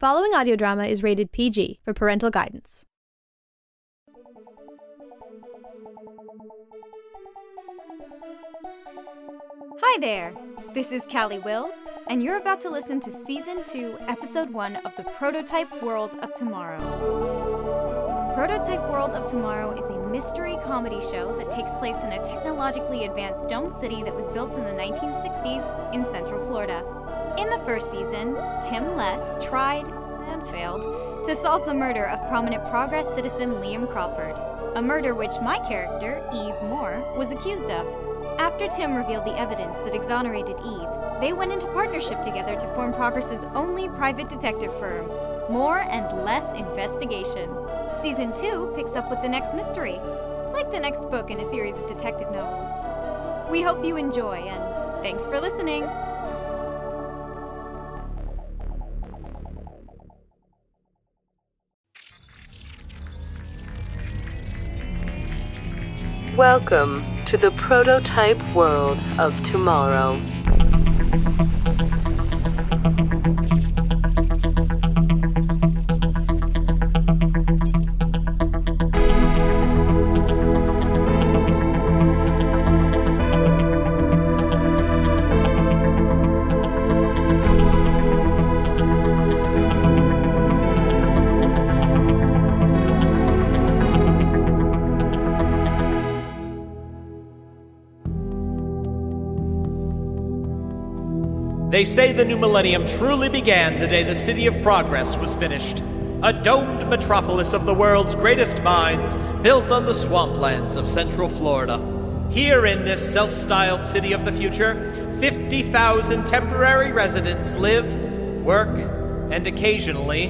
Following audio drama is rated PG for parental guidance. Hi there! This is Callie Wills, and you're about to listen to Season 2, Episode 1 of the Prototype World of Tomorrow. Prototype World of Tomorrow is a mystery comedy show that takes place in a technologically advanced dome city that was built in the 1960s in Central Florida. In the first season, Tim Less tried, and failed, to solve the murder of prominent Progress citizen Liam Crawford, a murder which my character, Eve Moore, was accused of. After Tim revealed the evidence that exonerated Eve, they went into partnership together to form Progress's only private detective firm. Moore and Less investigation. Season 2 picks up with the next mystery, like the next book in a series of detective novels. We hope you enjoy, and thanks for listening. Welcome to the prototype world of tomorrow. They say the new millennium truly began the day the City of Progress was finished. A domed metropolis of the world's greatest minds, built on the swamplands of Central Florida. Here in this self styled city of the future, 50,000 temporary residents live, work, and occasionally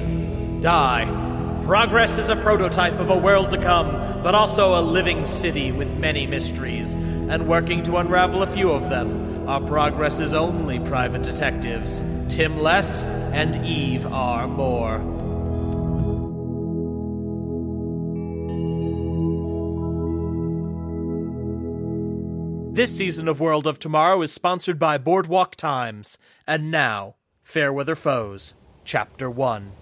die. Progress is a prototype of a world to come, but also a living city with many mysteries, and working to unravel a few of them are Progress's only private detectives, Tim Less and Eve R. Moore. This season of World of Tomorrow is sponsored by Boardwalk Times. And now, Fairweather Foes, Chapter 1.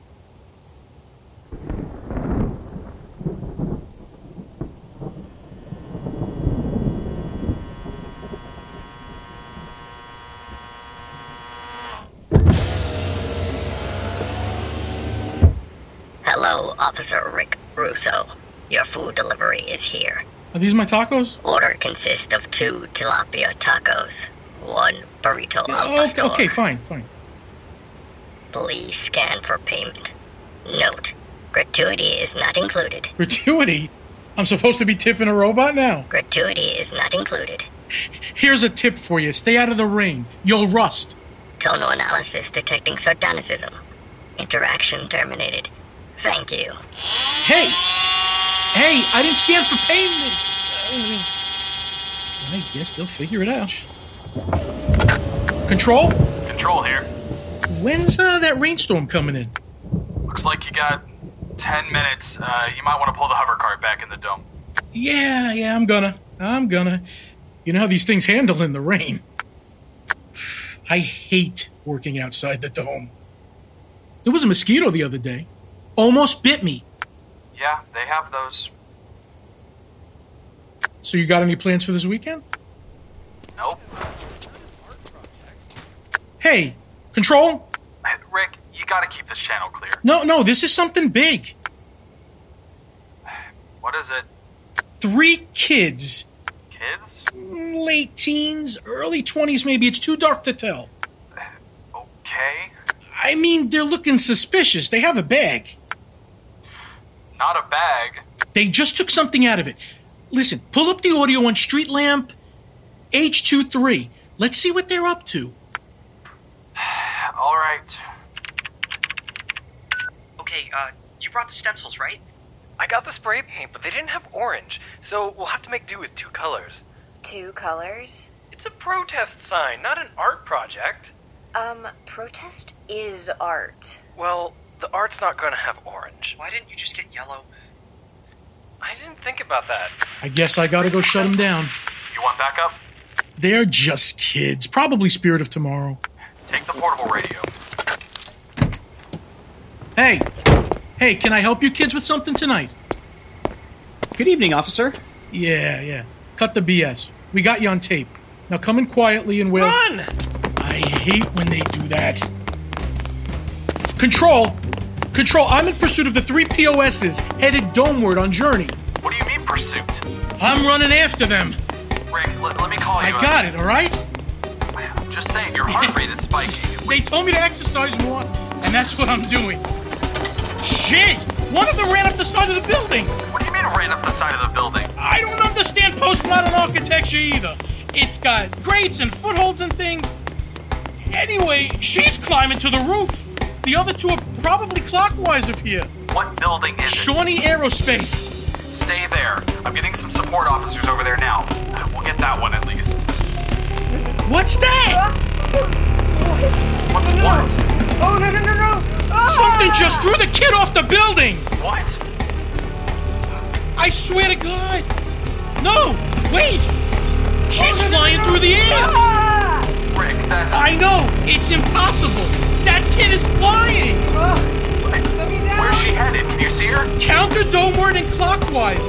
Officer Rick Russo. Your food delivery is here. Are these my tacos? Order consists of two tilapia tacos, one burrito Oh, okay, okay, fine, fine. Please scan for payment. Note, gratuity is not included. Gratuity? I'm supposed to be tipping a robot now. Gratuity is not included. Here's a tip for you stay out of the rain. You'll rust. Tonal analysis detecting sardonicism. Interaction terminated. Thank you. Hey! Hey, I didn't scan for payment! Uh, I guess they'll figure it out. Control? Control here. When's uh, that rainstorm coming in? Looks like you got 10 minutes. Uh, you might want to pull the hover cart back in the dome. Yeah, yeah, I'm gonna. I'm gonna. You know how these things handle in the rain. I hate working outside the dome. There was a mosquito the other day. Almost bit me. Yeah, they have those. So you got any plans for this weekend? Nope. Hey, control? Rick, you gotta keep this channel clear. No, no, this is something big. What is it? Three kids, Kids? Mm, late teens, early 20s maybe. It's too dark to tell. Okay. I mean, they're looking suspicious. They have a bag. Not a bag. They just took something out of it. Listen, pull up the audio on Street Lamp H23. Let's see what they're up to. Alright. Okay, uh, you brought the stencils, right? I got the spray paint, but they didn't have orange, so we'll have to make do with two colors. Two colors? It's a protest sign, not an art project. Um, protest is art. Well, the art's not gonna have orange. Why didn't you just get yellow? I didn't think about that. I guess I gotta go shut them down. You want backup? They're just kids. Probably Spirit of Tomorrow. Take the portable radio. Hey, hey, can I help you kids with something tonight? Good evening, officer. Yeah, yeah. Cut the BS. We got you on tape. Now come in quietly and we'll. Run! I hate when they do that. Control! Control, I'm in pursuit of the three POSs headed domeward on Journey. What do you mean pursuit? I'm running after them. Rick, let, let me call I you. I got it, alright? I'm just saying, your heart rate is spiking. They told me to exercise more, and that's what I'm doing. Shit! One of them ran up the side of the building! What do you mean ran up the side of the building? I don't understand postmodern architecture either. It's got grates and footholds and things. Anyway, she's climbing to the roof. The other two are probably clockwise of here. What building is it? Shawnee Aerospace. Stay there. I'm getting some support officers over there now. We'll get that one at least. What's that? What's oh, what? Oh, no, no, no, no! Ah! Something just threw the kid off the building. What? I swear to God. No, wait. Oh, She's flying through the air. Ah! Rick, that's. I know. It's impossible. That kid is flying. Where's she headed? Can you see her? Counter domeward and clockwise.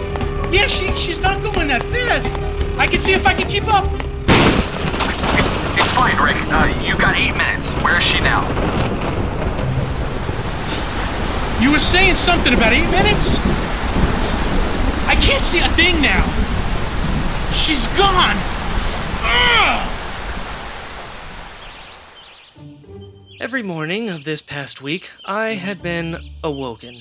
Yeah, she she's not going that fast. I can see if I can keep up. It's fine, Rick. Uh, you got eight minutes. Where is she now? You were saying something about eight minutes? I can't see a thing now. She's gone. Ugh! Every morning of this past week, I had been awoken.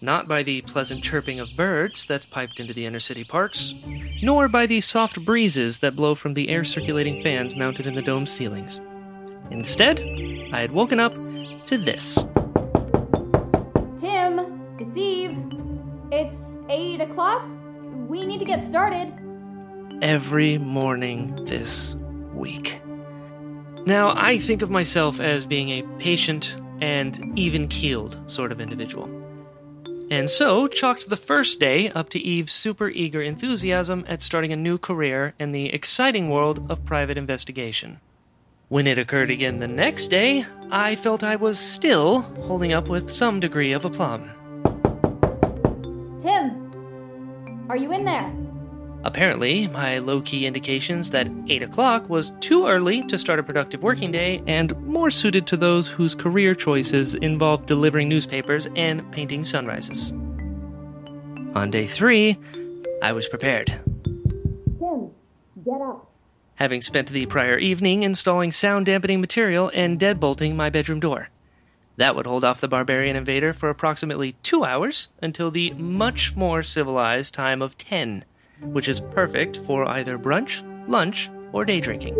Not by the pleasant chirping of birds that piped into the inner city parks, nor by the soft breezes that blow from the air circulating fans mounted in the dome ceilings. Instead, I had woken up to this. Tim, it's Eve. It's 8 o'clock. We need to get started. Every morning this week. Now, I think of myself as being a patient and even keeled sort of individual. And so, chalked the first day up to Eve's super eager enthusiasm at starting a new career in the exciting world of private investigation. When it occurred again the next day, I felt I was still holding up with some degree of aplomb. Tim, are you in there? Apparently, my low key indications that 8 o'clock was too early to start a productive working day and more suited to those whose career choices involved delivering newspapers and painting sunrises. On day 3, I was prepared. Tim, get up. Having spent the prior evening installing sound dampening material and deadbolting my bedroom door. That would hold off the barbarian invader for approximately two hours until the much more civilized time of 10 which is perfect for either brunch, lunch, or day drinking.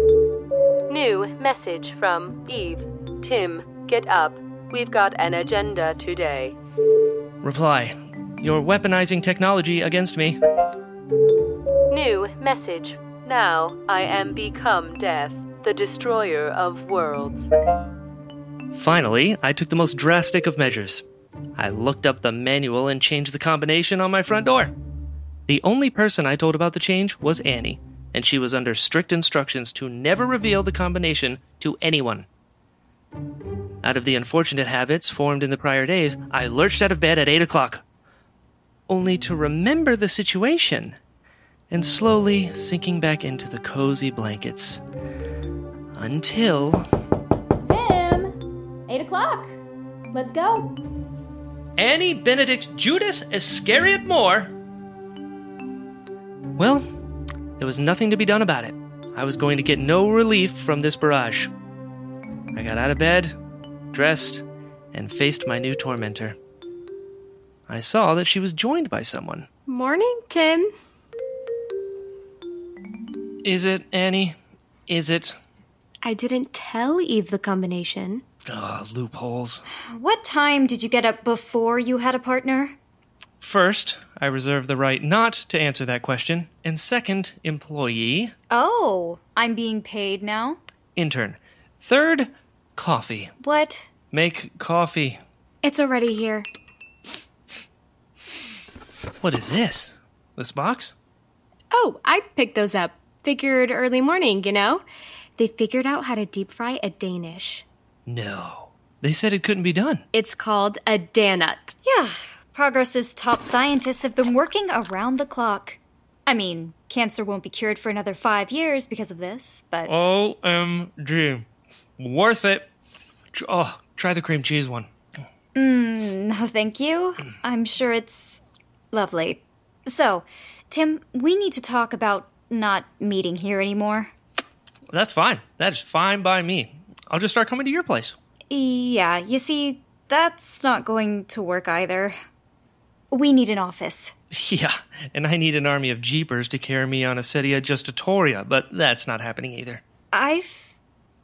New message from Eve. Tim, get up. We've got an agenda today. Reply You're weaponizing technology against me. New message. Now I am become death, the destroyer of worlds. Finally, I took the most drastic of measures. I looked up the manual and changed the combination on my front door. The only person I told about the change was Annie, and she was under strict instructions to never reveal the combination to anyone. Out of the unfortunate habits formed in the prior days, I lurched out of bed at 8 o'clock, only to remember the situation and slowly sinking back into the cozy blankets. Until. Tim, 8 o'clock. Let's go. Annie Benedict Judas Iscariot Moore well, there was nothing to be done about it. I was going to get no relief from this barrage. I got out of bed, dressed, and faced my new tormentor. I saw that she was joined by someone. Morning, Tim. Is it, Annie? Is it? I didn't tell Eve the combination. Ah, loopholes. What time did you get up before you had a partner? First, I reserve the right not to answer that question. And second, employee. Oh, I'm being paid now? Intern. Third, coffee. What? Make coffee. It's already here. What is this? This box? Oh, I picked those up. Figured early morning, you know? They figured out how to deep fry a Danish. No. They said it couldn't be done. It's called a Danut. Yeah, Progress's top scientists have been working around the clock. I mean, cancer won't be cured for another five years because of this, but. OMG. Worth it. Oh, try the cream cheese one. Mm, no, thank you. I'm sure it's lovely. So, Tim, we need to talk about not meeting here anymore. That's fine. That is fine by me. I'll just start coming to your place. Yeah, you see, that's not going to work either. We need an office. Yeah, and I need an army of jeepers to carry me on a sedia gestatoria, but that's not happening either. I've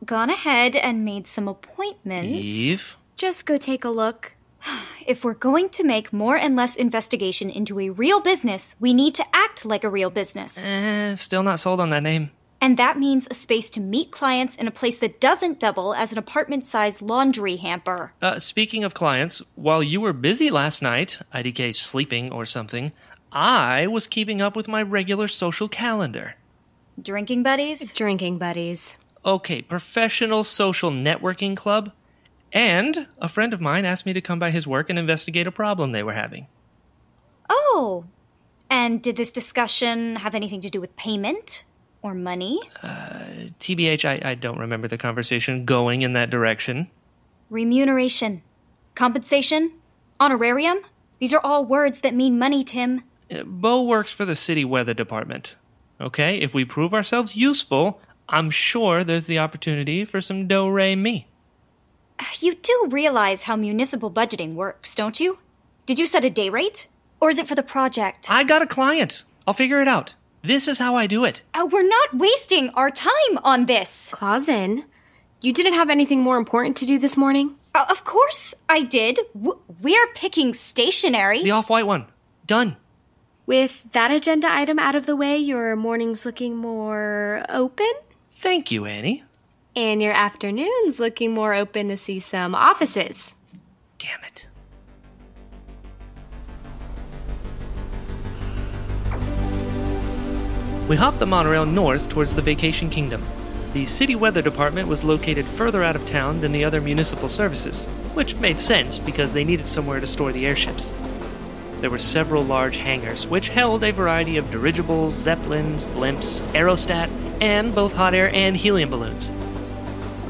gone ahead and made some appointments. Eve? Just go take a look. If we're going to make Moore and Less investigation into a real business, we need to act like a real business. Eh, still not sold on that name. And that means a space to meet clients in a place that doesn't double as an apartment sized laundry hamper. Uh, speaking of clients, while you were busy last night, IDK sleeping or something, I was keeping up with my regular social calendar. Drinking buddies? Drinking buddies. Okay, professional social networking club. And a friend of mine asked me to come by his work and investigate a problem they were having. Oh. And did this discussion have anything to do with payment? Or money? Uh, TBH, I, I don't remember the conversation going in that direction. Remuneration. Compensation? Honorarium? These are all words that mean money, Tim. Uh, Bo works for the city weather department. Okay, if we prove ourselves useful, I'm sure there's the opportunity for some do re mi. You do realize how municipal budgeting works, don't you? Did you set a day rate? Or is it for the project? I got a client. I'll figure it out. This is how I do it. Uh, we're not wasting our time on this. Claws in. You didn't have anything more important to do this morning? Uh, of course I did. W- we're picking stationery. The off white one. Done. With that agenda item out of the way, your morning's looking more open? Thank you, Annie. And your afternoon's looking more open to see some offices. Damn it. We hopped the monorail north towards the Vacation Kingdom. The city weather department was located further out of town than the other municipal services, which made sense because they needed somewhere to store the airships. There were several large hangars, which held a variety of dirigibles, zeppelins, blimps, aerostat, and both hot air and helium balloons.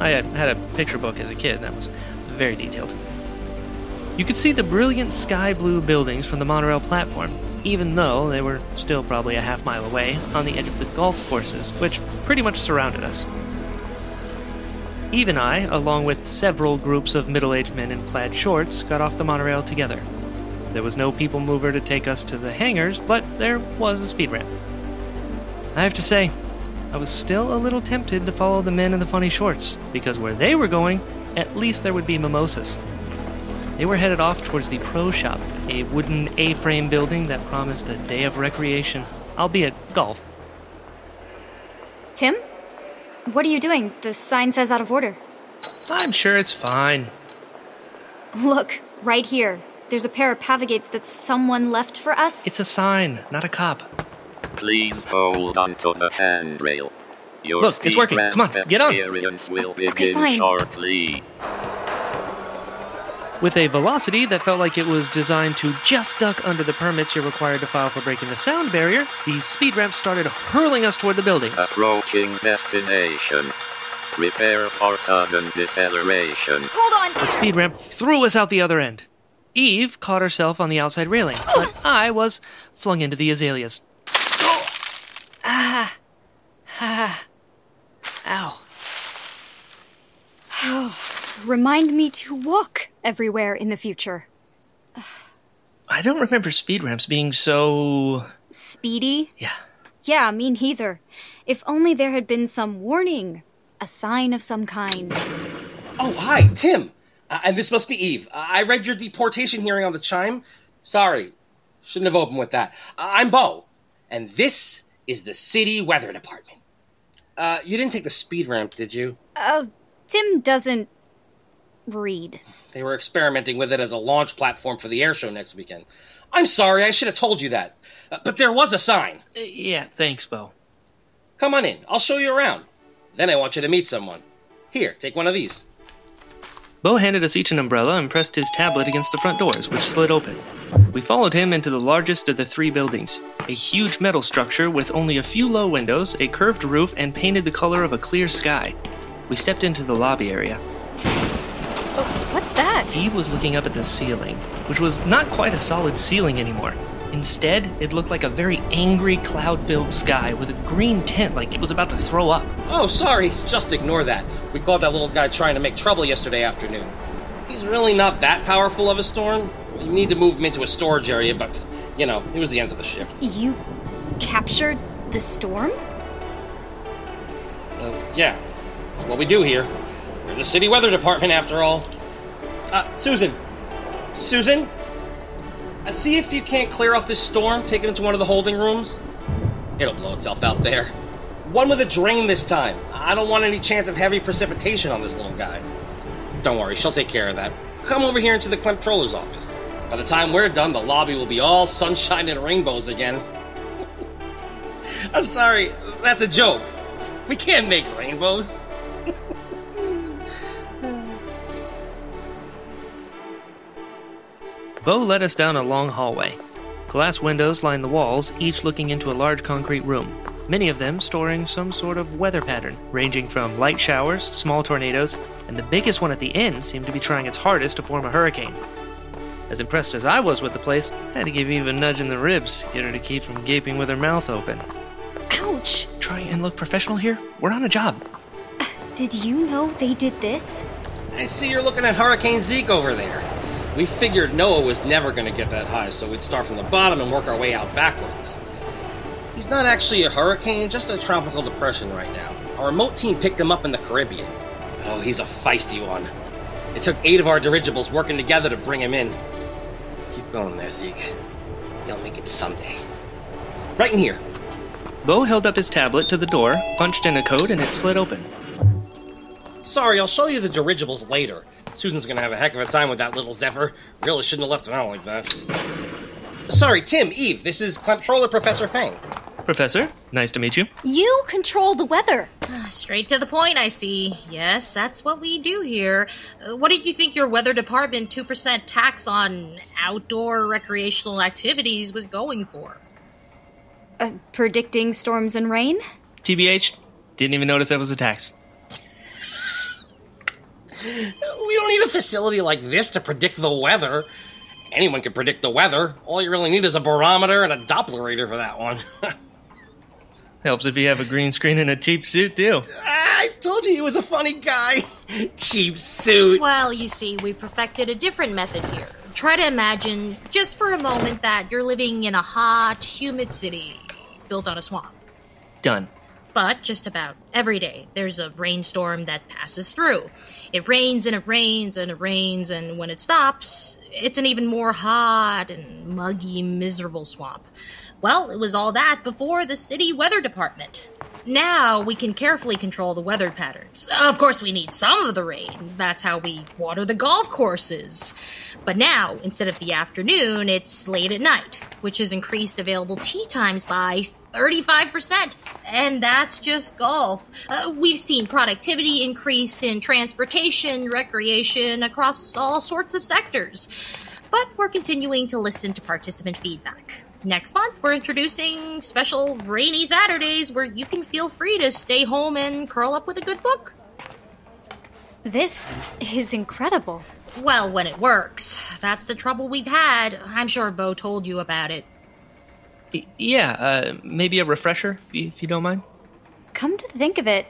I had a picture book as a kid that was very detailed. You could see the brilliant sky blue buildings from the monorail platform, even though they were still probably a half mile away on the edge of the golf courses, which pretty much surrounded us. Eve and I, along with several groups of middle aged men in plaid shorts, got off the monorail together. There was no people mover to take us to the hangars, but there was a speed ramp. I have to say, I was still a little tempted to follow the men in the funny shorts, because where they were going, at least there would be mimosas. They were headed off towards the Pro Shop, a wooden A frame building that promised a day of recreation, albeit golf. Tim? What are you doing? The sign says out of order. I'm sure it's fine. Look, right here. There's a pair of Pavagates that someone left for us. It's a sign, not a cop. Please hold onto the handrail. Your Look, it's working. Come on, get on. experience will Okay, begin fine. shortly. With a velocity that felt like it was designed to just duck under the permits you're required to file for breaking the sound barrier, the speed ramp started hurling us toward the buildings. Approaching destination. Prepare for sudden deceleration. Hold on! The speed ramp threw us out the other end. Eve caught herself on the outside railing, but I was flung into the azaleas. Ah. Ah. Ow. Remind me to walk everywhere in the future. I don't remember speed ramps being so. Speedy? Yeah. Yeah, me neither. If only there had been some warning. A sign of some kind. Oh, hi, Tim. Uh, and this must be Eve. Uh, I read your deportation hearing on the chime. Sorry, shouldn't have opened with that. Uh, I'm Bo, and this is the city weather department. Uh, you didn't take the speed ramp, did you? Uh, Tim doesn't read. They were experimenting with it as a launch platform for the air show next weekend. I'm sorry, I should have told you that. Uh, but there was a sign. Uh, Yeah, thanks, Bo. Come on in, I'll show you around. Then I want you to meet someone. Here, take one of these. Bo handed us each an umbrella and pressed his tablet against the front doors, which slid open. We followed him into the largest of the three buildings, a huge metal structure with only a few low windows, a curved roof, and painted the color of a clear sky. We stepped into the lobby area. What's that? Eve was looking up at the ceiling, which was not quite a solid ceiling anymore. Instead, it looked like a very angry, cloud filled sky with a green tint like it was about to throw up. Oh, sorry. Just ignore that. We caught that little guy trying to make trouble yesterday afternoon. He's really not that powerful of a storm. You need to move him into a storage area, but, you know, it was the end of the shift. You captured the storm? Uh, yeah, it's what we do here. We're the city weather department, after all. Uh, Susan. Susan? Uh, see if you can't clear off this storm, take it into one of the holding rooms. It'll blow itself out there. One with a drain this time. I don't want any chance of heavy precipitation on this little guy. Don't worry, she'll take care of that. Come over here into the comptroller's office. By the time we're done, the lobby will be all sunshine and rainbows again. I'm sorry, that's a joke. We can't make rainbows. Bo led us down a long hallway. Glass windows lined the walls, each looking into a large concrete room, many of them storing some sort of weather pattern, ranging from light showers, small tornadoes, and the biggest one at the end seemed to be trying its hardest to form a hurricane. As impressed as I was with the place, I had to give Eve a nudge in the ribs, get her to keep from gaping with her mouth open. Ouch! Try and look professional here? We're on a job. Did you know they did this? I see you're looking at Hurricane Zeke over there. We figured Noah was never going to get that high, so we'd start from the bottom and work our way out backwards. He's not actually a hurricane, just a tropical depression right now. Our remote team picked him up in the Caribbean. Oh, he's a feisty one. It took eight of our dirigibles working together to bring him in. Keep going there, Zeke. You'll make it someday. Right in here. Bo held up his tablet to the door, punched in a code, and it slid open. Sorry, I'll show you the dirigibles later. Susan's gonna have a heck of a time with that little Zephyr. Really shouldn't have left it out like that. Sorry, Tim, Eve, this is Comptroller Professor Fang. Professor, nice to meet you. You control the weather. Straight to the point, I see. Yes, that's what we do here. Uh, what did you think your weather department 2% tax on outdoor recreational activities was going for? Uh, predicting storms and rain? TBH, didn't even notice that was a tax. We don't need a facility like this to predict the weather. Anyone can predict the weather. All you really need is a barometer and a Doppler Dopplerator for that one. Helps if you have a green screen and a cheap suit, too. Ah, I told you he was a funny guy. cheap suit. Well, you see, we perfected a different method here. Try to imagine, just for a moment, that you're living in a hot, humid city built on a swamp. Done. But just about every day, there's a rainstorm that passes through. It rains and it rains and it rains, and when it stops, it's an even more hot and muggy, miserable swamp. Well, it was all that before the city weather department. Now we can carefully control the weather patterns. Of course, we need some of the rain. That's how we water the golf courses. But now, instead of the afternoon, it's late at night, which has increased available tee times by 35%. And that's just golf. Uh, we've seen productivity increased in transportation, recreation, across all sorts of sectors. But we're continuing to listen to participant feedback. Next month, we're introducing special rainy Saturdays where you can feel free to stay home and curl up with a good book. This is incredible. Well, when it works. That's the trouble we've had. I'm sure Bo told you about it. Y- yeah, uh, maybe a refresher, if you, if you don't mind. Come to think of it,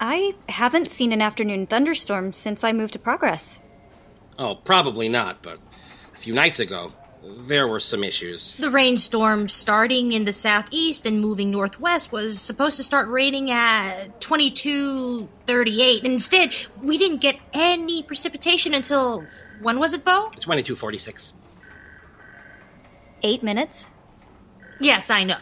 I haven't seen an afternoon thunderstorm since I moved to Progress. Oh, probably not, but a few nights ago, there were some issues. The rainstorm starting in the southeast and moving northwest was supposed to start raining at 2238. Instead, we didn't get any precipitation until when was it, Bo? 2246. Eight minutes? Yes, I know.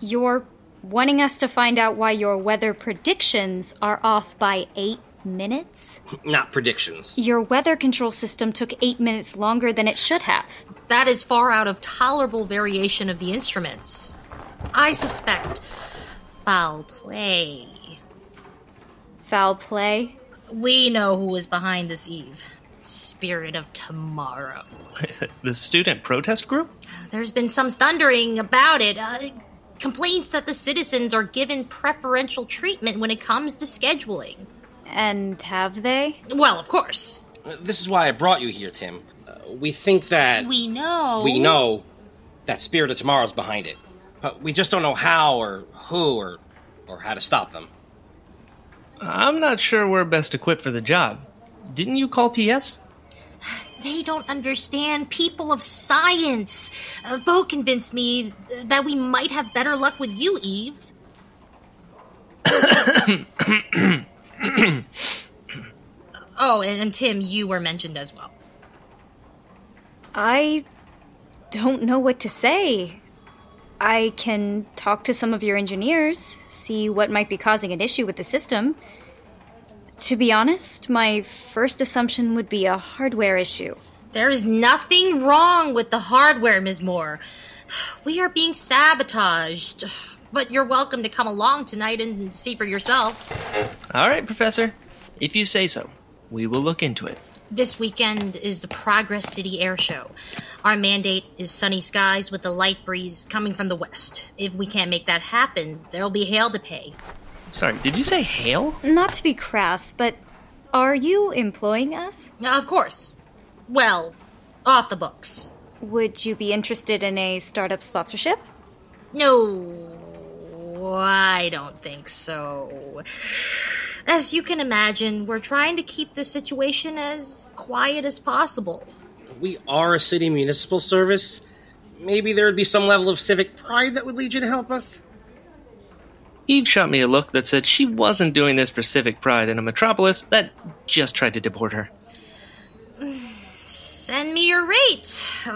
You're wanting us to find out why your weather predictions are off by eight minutes? Not predictions. Your weather control system took eight minutes longer than it should have. That is far out of tolerable variation of the instruments. I suspect foul play. Foul play? We know who is behind this Eve. Spirit of Tomorrow. the student protest group? There's been some thundering about it. Uh, complaints that the citizens are given preferential treatment when it comes to scheduling. And have they? Well, of course. This is why I brought you here, Tim. Uh, we think that. We know. We know that Spirit of Tomorrow's behind it. But we just don't know how or who or, or how to stop them. I'm not sure we're best equipped for the job. Didn't you call PS? They don't understand people of science. Uh, Bo convinced me that we might have better luck with you, Eve. oh, and, and Tim, you were mentioned as well. I don't know what to say. I can talk to some of your engineers, see what might be causing an issue with the system. To be honest, my first assumption would be a hardware issue. There is nothing wrong with the hardware, Ms. Moore. We are being sabotaged. But you're welcome to come along tonight and see for yourself. All right, Professor. If you say so, we will look into it. This weekend is the Progress City Air Show. Our mandate is sunny skies with a light breeze coming from the west. If we can't make that happen, there'll be hail to pay. Sorry, did you say hail? Not to be crass, but are you employing us? Of course. Well, off the books. Would you be interested in a startup sponsorship? No, I don't think so. As you can imagine, we're trying to keep the situation as quiet as possible. We are a city municipal service. Maybe there would be some level of civic pride that would lead you to help us? Eve shot me a look that said she wasn't doing this for civic pride in a metropolis that just tried to deport her. Send me your rates.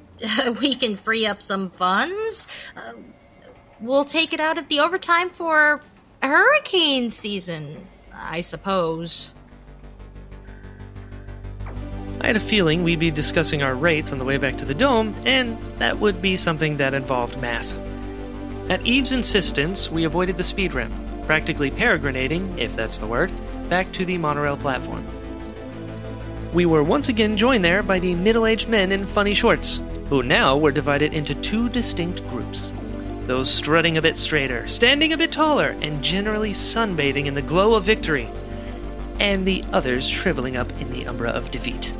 we can free up some funds. Uh, we'll take it out of the overtime for hurricane season, I suppose. I had a feeling we'd be discussing our rates on the way back to the dome, and that would be something that involved math. At Eve's insistence, we avoided the speed ramp, practically peregrinating, if that's the word, back to the monorail platform. We were once again joined there by the middle aged men in funny shorts, who now were divided into two distinct groups. Those strutting a bit straighter, standing a bit taller, and generally sunbathing in the glow of victory, and the others shriveling up in the umbra of defeat.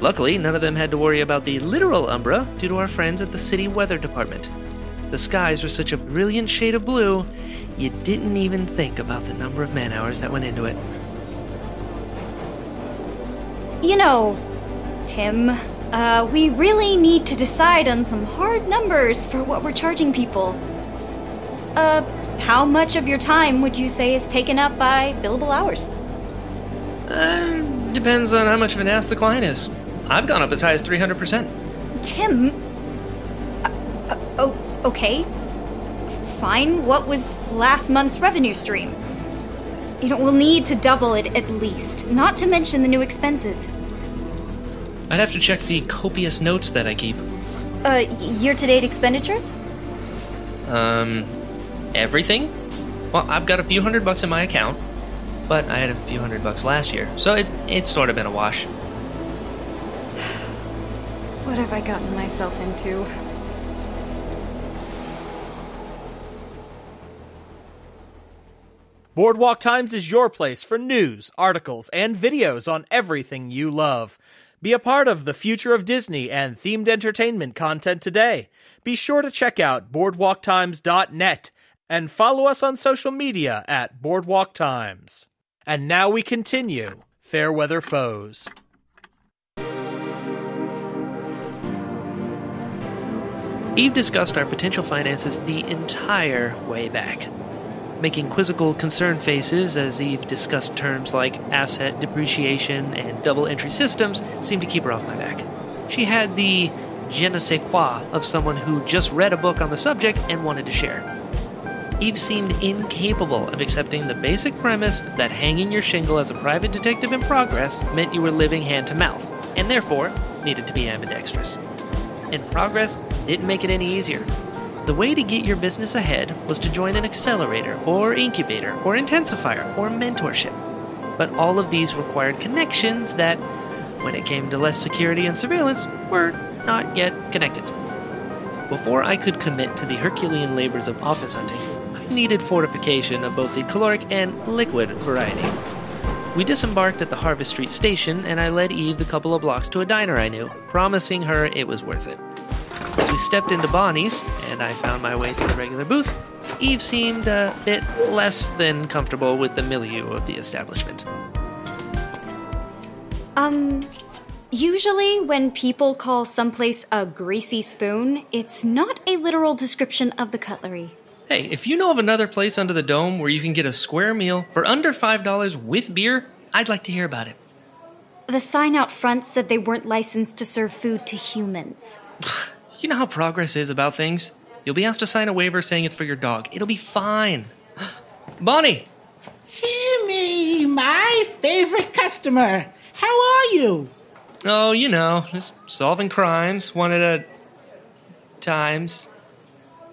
Luckily, none of them had to worry about the literal umbra due to our friends at the city weather department. The skies were such a brilliant shade of blue, you didn't even think about the number of man hours that went into it. You know, Tim, uh, we really need to decide on some hard numbers for what we're charging people. Uh, how much of your time would you say is taken up by billable hours? Uh, depends on how much of an ass the client is. I've gone up as high as 300%. Tim? Okay. Fine. What was last month's revenue stream? You know, we'll need to double it at least, not to mention the new expenses. I'd have to check the copious notes that I keep. Uh, year to date expenditures? Um, everything? Well, I've got a few hundred bucks in my account, but I had a few hundred bucks last year, so it, it's sort of been a wash. What have I gotten myself into? Boardwalk Times is your place for news, articles, and videos on everything you love. Be a part of the future of Disney and themed entertainment content today. Be sure to check out boardwalktimes.net and follow us on social media at Boardwalk Times. And now we continue Fairweather Foes. Eve discussed our potential finances the entire way back, making quizzical concern faces as Eve discussed terms like asset depreciation and double entry systems seemed to keep her off my back. She had the je ne sais quoi of someone who just read a book on the subject and wanted to share. Eve seemed incapable of accepting the basic premise that hanging your shingle as a private detective in progress meant you were living hand to mouth, and therefore needed to be ambidextrous. And progress didn't make it any easier. The way to get your business ahead was to join an accelerator, or incubator, or intensifier, or mentorship. but all of these required connections that, when it came to less security and surveillance, were not yet connected. Before I could commit to the Herculean labors of office hunting, I needed fortification of both the caloric and liquid variety. We disembarked at the Harvest Street station, and I led Eve the couple of blocks to a diner I knew, promising her it was worth it. As we stepped into Bonnie's, and I found my way to the regular booth, Eve seemed a bit less than comfortable with the milieu of the establishment. Um, usually when people call someplace a greasy spoon, it's not a literal description of the cutlery. Hey, if you know of another place under the dome where you can get a square meal for under $5 with beer, I'd like to hear about it. The sign out front said they weren't licensed to serve food to humans. You know how progress is about things? You'll be asked to sign a waiver saying it's for your dog. It'll be fine. Bonnie! Timmy, my favorite customer. How are you? Oh, you know, just solving crimes one at a times.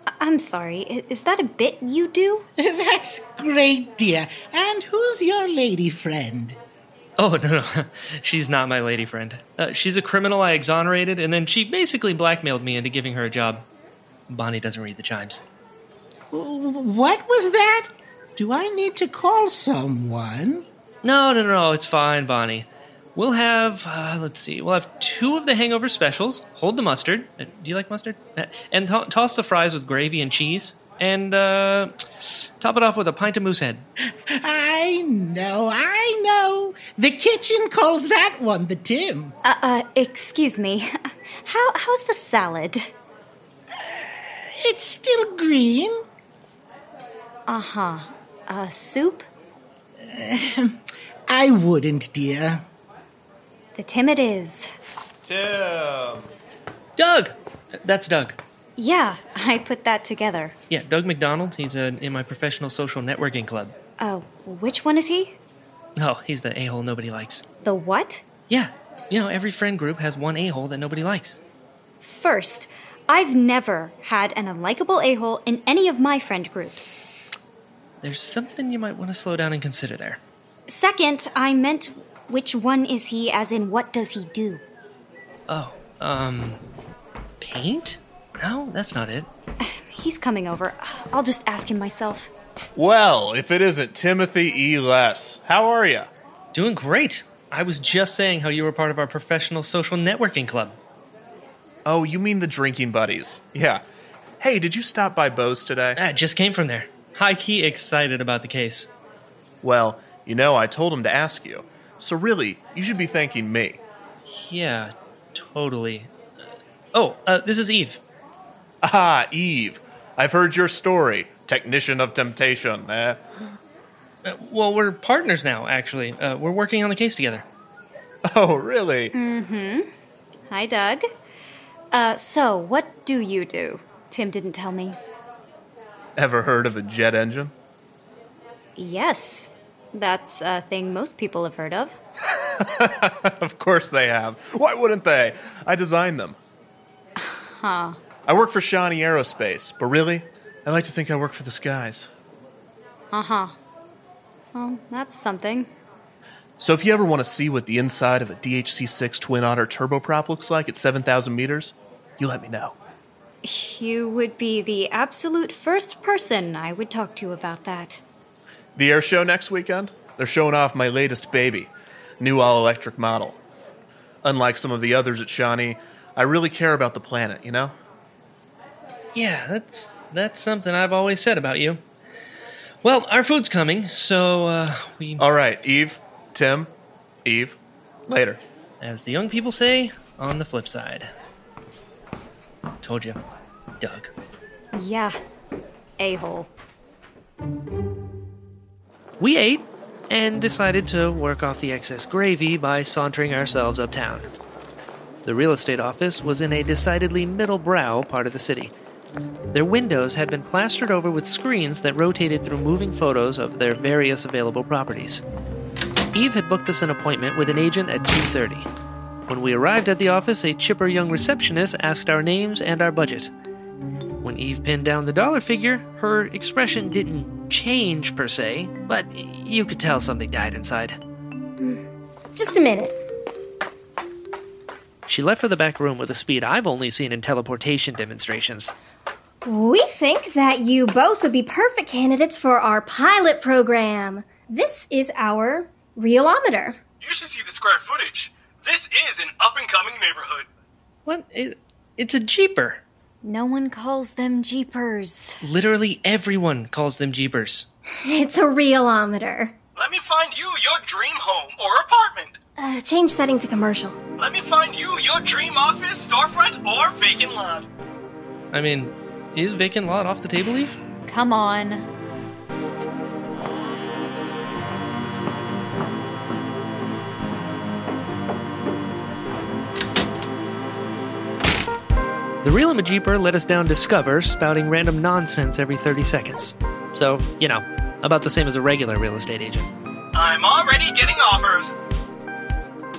I- I'm sorry, is that a bit you do? That's great, dear. And who's your lady friend? Oh, no, no. She's not my lady friend. Uh, she's a criminal I exonerated, and then she basically blackmailed me into giving her a job. Bonnie doesn't read the chimes. What was that? Do I need to call someone? No, no, no, no, it's fine, Bonnie. We'll have, uh, let's see, we'll have two of the hangover specials. Hold the mustard. Uh, do you like mustard? Uh, and to- toss the fries with gravy and cheese. And uh, top it off with a pint of Moosehead. I know, I know. The kitchen calls that one the Tim. Uh, uh, excuse me. How, how's the salad? It's still green. Uh huh. Uh, soup? I wouldn't, dear. The Tim it is. Tim. Doug! That's Doug. Yeah, I put that together. Yeah, Doug McDonald. He's uh, in my professional social networking club. Oh, which one is he? Oh, he's the a hole nobody likes. The what? Yeah, you know, every friend group has one a hole that nobody likes. First, I've never had an unlikable a hole in any of my friend groups. There's something you might want to slow down and consider there. Second, I meant which one is he, as in what does he do? Oh, um, paint? No, that's not it. He's coming over. I'll just ask him myself. Well, if it isn't Timothy E. Less, how are you? Doing great. I was just saying how you were part of our professional social networking club. Oh, you mean the drinking buddies? Yeah. Hey, did you stop by Bo's today? I just came from there. High key excited about the case. Well, you know, I told him to ask you. So really, you should be thanking me. Yeah, totally. Oh, uh, this is Eve. Ah, Eve. I've heard your story. Technician of temptation, eh? Uh, well, we're partners now, actually. Uh, we're working on the case together. Oh, really? Mm hmm. Hi, Doug. Uh, so, what do you do? Tim didn't tell me. Ever heard of a jet engine? Yes, that's a thing most people have heard of. of course they have. Why wouldn't they? I designed them. Huh. I work for Shawnee Aerospace, but really, I like to think I work for the skies. Uh huh. Well, that's something. So if you ever want to see what the inside of a DHC-6 Twin Otter turboprop looks like at 7,000 meters, you let me know. You would be the absolute first person I would talk to about that. The air show next weekend, they're showing off my latest baby, new all-electric model. Unlike some of the others at Shawnee, I really care about the planet, you know? Yeah, that's that's something I've always said about you. Well, our food's coming, so uh, we. All right, Eve, Tim, Eve, later. As the young people say, on the flip side. Told you, Doug. Yeah, a hole. We ate and decided to work off the excess gravy by sauntering ourselves uptown. The real estate office was in a decidedly middle brow part of the city. Their windows had been plastered over with screens that rotated through moving photos of their various available properties. Eve had booked us an appointment with an agent at 2:30. When we arrived at the office, a chipper young receptionist asked our names and our budget. When Eve pinned down the dollar figure, her expression didn't change per se, but you could tell something died inside. just a minute. She left for the back room with a speed I've only seen in teleportation demonstrations. We think that you both would be perfect candidates for our pilot program. This is our realometer. You should see the square footage. This is an up and coming neighborhood. What? It, it's a Jeeper. No one calls them Jeepers. Literally everyone calls them Jeepers. It's a realometer. Let me find you your dream home or apartment. Uh, change setting to commercial. Let me find you your dream office, storefront, or vacant lot. I mean, is vacant lot off the table, Eve? Come on. The Real of a Jeeper let us down Discover, spouting random nonsense every 30 seconds. So, you know, about the same as a regular real estate agent. I'm already getting offers.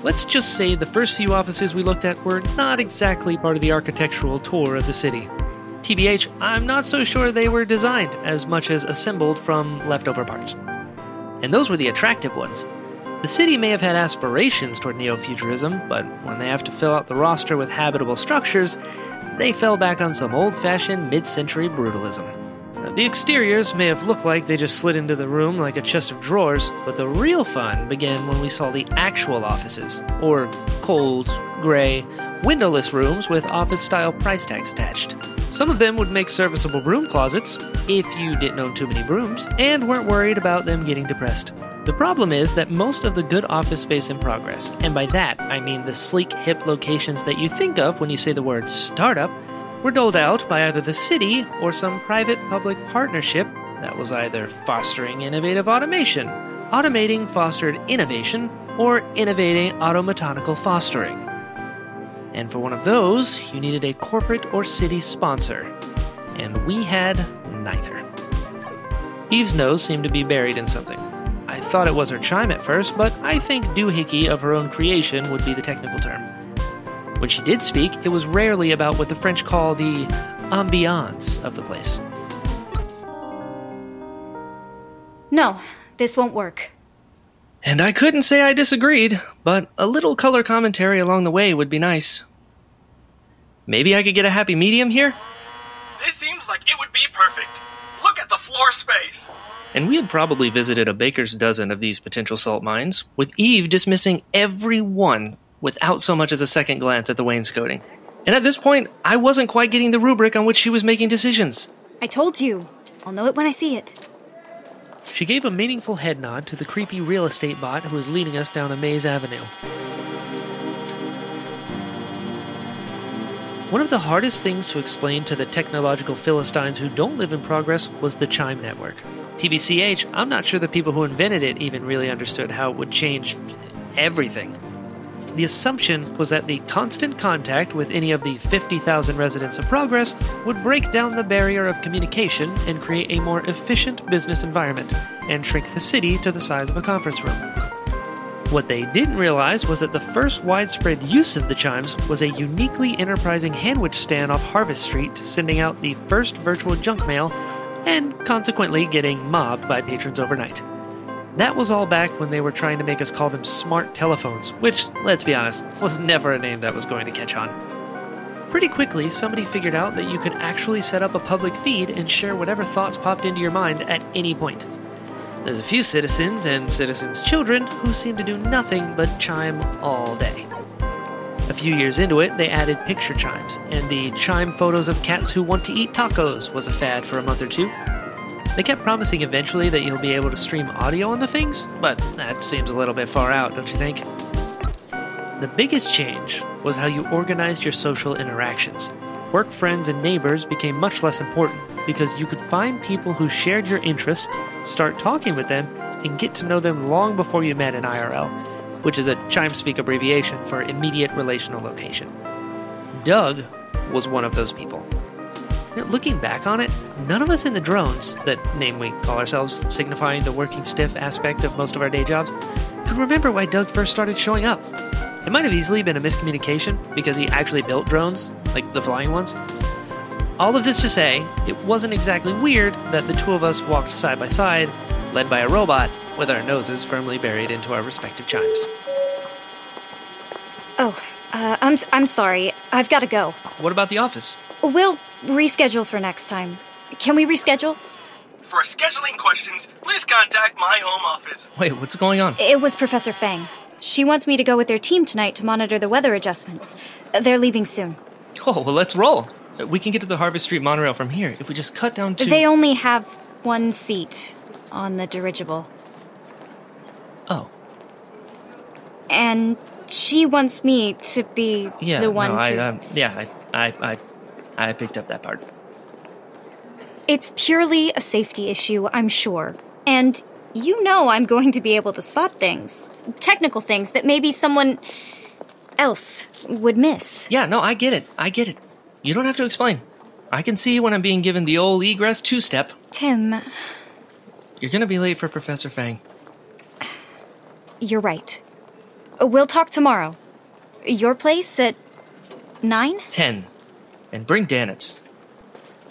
Let's just say the first few offices we looked at were not exactly part of the architectural tour of the city. TBH, I'm not so sure they were designed as much as assembled from leftover parts. And those were the attractive ones. The city may have had aspirations toward neo futurism, but when they have to fill out the roster with habitable structures, they fell back on some old fashioned mid century brutalism. The exteriors may have looked like they just slid into the room like a chest of drawers, but the real fun began when we saw the actual offices, or cold, gray, windowless rooms with office style price tags attached. Some of them would make serviceable broom closets, if you didn't own too many brooms, and weren't worried about them getting depressed. The problem is that most of the good office space in progress, and by that I mean the sleek, hip locations that you think of when you say the word startup, were doled out by either the city or some private public partnership that was either fostering innovative automation, automating fostered innovation, or innovating automotonical fostering. And for one of those, you needed a corporate or city sponsor. And we had neither. Eve's nose seemed to be buried in something. I thought it was her chime at first, but I think doohickey of her own creation would be the technical term. When she did speak, it was rarely about what the French call the ambiance of the place. No, this won't work. And I couldn't say I disagreed, but a little color commentary along the way would be nice. Maybe I could get a happy medium here? This seems like it would be perfect. Look at the floor space. And we had probably visited a baker's dozen of these potential salt mines, with Eve dismissing every one without so much as a second glance at the wainscoting. And at this point, I wasn't quite getting the rubric on which she was making decisions. I told you. I'll know it when I see it. She gave a meaningful head nod to the creepy real estate bot who was leading us down a maze avenue. One of the hardest things to explain to the technological Philistines who don't live in progress was the Chime network. TBCH, I'm not sure the people who invented it even really understood how it would change everything. The assumption was that the constant contact with any of the 50,000 residents of Progress would break down the barrier of communication and create a more efficient business environment, and shrink the city to the size of a conference room. What they didn't realize was that the first widespread use of the chimes was a uniquely enterprising handwich stand off Harvest Street, sending out the first virtual junk mail and consequently getting mobbed by patrons overnight. That was all back when they were trying to make us call them smart telephones, which, let's be honest, was never a name that was going to catch on. Pretty quickly, somebody figured out that you could actually set up a public feed and share whatever thoughts popped into your mind at any point. There's a few citizens and citizens' children who seem to do nothing but chime all day. A few years into it, they added picture chimes, and the chime photos of cats who want to eat tacos was a fad for a month or two. They kept promising eventually that you'll be able to stream audio on the things, but that seems a little bit far out, don't you think? The biggest change was how you organized your social interactions. Work friends and neighbors became much less important because you could find people who shared your interests, start talking with them, and get to know them long before you met in IRL, which is a ChimeSpeak abbreviation for immediate relational location. Doug was one of those people. Looking back on it, none of us in the drones, that name we call ourselves, signifying the working stiff aspect of most of our day jobs, could remember why Doug first started showing up. It might have easily been a miscommunication because he actually built drones, like the flying ones. All of this to say, it wasn't exactly weird that the two of us walked side by side, led by a robot, with our noses firmly buried into our respective chimes. Oh, uh, I'm I'm sorry. I've got to go. What about the office? We'll reschedule for next time. Can we reschedule? For scheduling questions, please contact my home office. Wait, what's going on? It was Professor Fang. She wants me to go with their team tonight to monitor the weather adjustments. They're leaving soon. Oh, well, let's roll. We can get to the Harvest Street monorail from here if we just cut down to. They only have one seat on the dirigible. Oh. And she wants me to be Yeah, the one no, to. I, um, yeah, I, I, I, I picked up that part. It's purely a safety issue, I'm sure. And you know I'm going to be able to spot things. Technical things that maybe someone else would miss. Yeah, no, I get it. I get it. You don't have to explain. I can see when I'm being given the old egress two step. Tim, You're gonna be late for Professor Fang. you're right. We'll talk tomorrow. Your place at nine? Ten. And bring Danitz.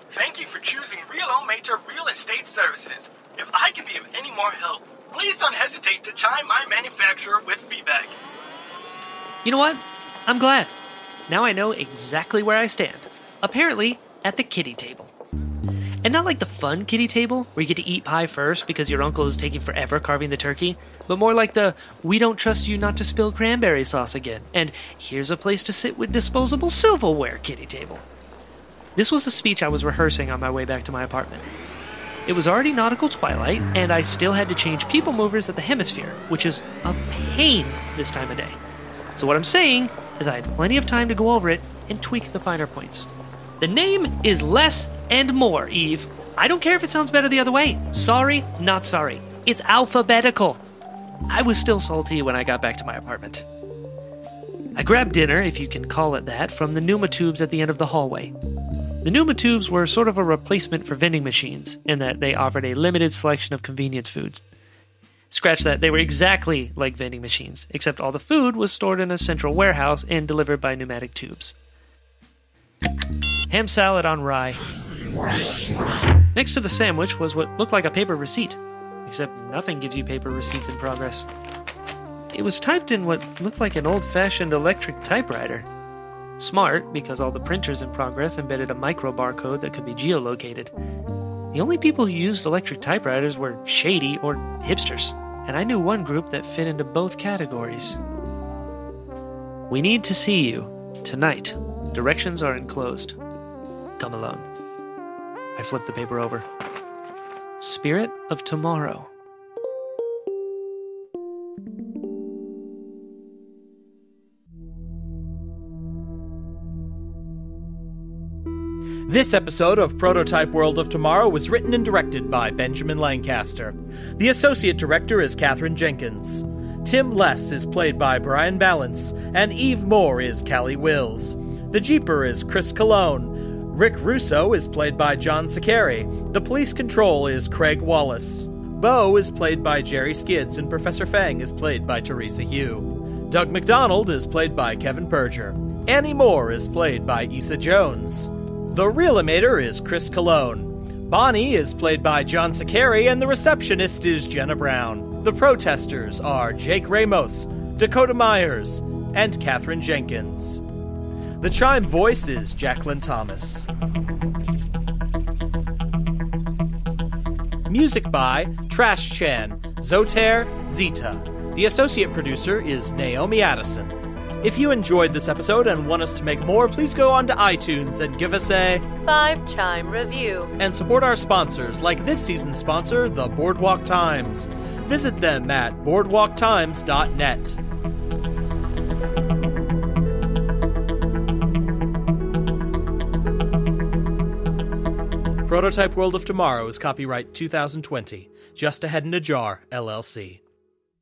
Thank you for choosing Real Omator Real Estate Services. If I can be of any more help, please don't hesitate to chime my manufacturer with feedback. You know what? I'm glad. Now I know exactly where I stand. Apparently, at the kitty table. And not like the fun kitty table, where you get to eat pie first because your uncle is taking forever carving the turkey, but more like the we don't trust you not to spill cranberry sauce again, and here's a place to sit with disposable silverware kitty table. This was the speech I was rehearsing on my way back to my apartment. It was already nautical twilight, and I still had to change people movers at the hemisphere, which is a pain this time of day. So, what I'm saying is, I had plenty of time to go over it and tweak the finer points. The name is less and more, Eve. I don't care if it sounds better the other way. Sorry, not sorry. It's alphabetical. I was still salty when I got back to my apartment. I grabbed dinner, if you can call it that, from the Numa tubes at the end of the hallway. The Numa tubes were sort of a replacement for vending machines in that they offered a limited selection of convenience foods. Scratch that, they were exactly like vending machines, except all the food was stored in a central warehouse and delivered by pneumatic tubes. Ham salad on rye. Next to the sandwich was what looked like a paper receipt, except nothing gives you paper receipts in progress. It was typed in what looked like an old fashioned electric typewriter. Smart, because all the printers in progress embedded a micro barcode that could be geolocated. The only people who used electric typewriters were shady or hipsters, and I knew one group that fit into both categories. We need to see you tonight. Directions are enclosed. Come alone. I flipped the paper over. Spirit of Tomorrow. This episode of Prototype World of Tomorrow was written and directed by Benjamin Lancaster. The associate director is Katherine Jenkins. Tim Less is played by Brian Balance, and Eve Moore is Callie Wills. The Jeeper is Chris Cologne. Rick Russo is played by John Sakari. The Police Control is Craig Wallace. Bo is played by Jerry Skids, and Professor Fang is played by Teresa Hugh. Doug McDonald is played by Kevin Berger. Annie Moore is played by Issa Jones. The real Realimator is Chris Cologne. Bonnie is played by John Sakari, and the receptionist is Jenna Brown. The protesters are Jake Ramos, Dakota Myers, and Katherine Jenkins. The chime voice is Jacqueline Thomas. Music by Trash Chan, Zoter, Zeta. The associate producer is Naomi Addison. If you enjoyed this episode and want us to make more, please go on to iTunes and give us a Five chime review. and support our sponsors, like this season's sponsor, the Boardwalk Times. Visit them at boardwalktimes.net. Prototype World of Tomorrow is copyright 2020. Just Ahead in a Jar, LLC.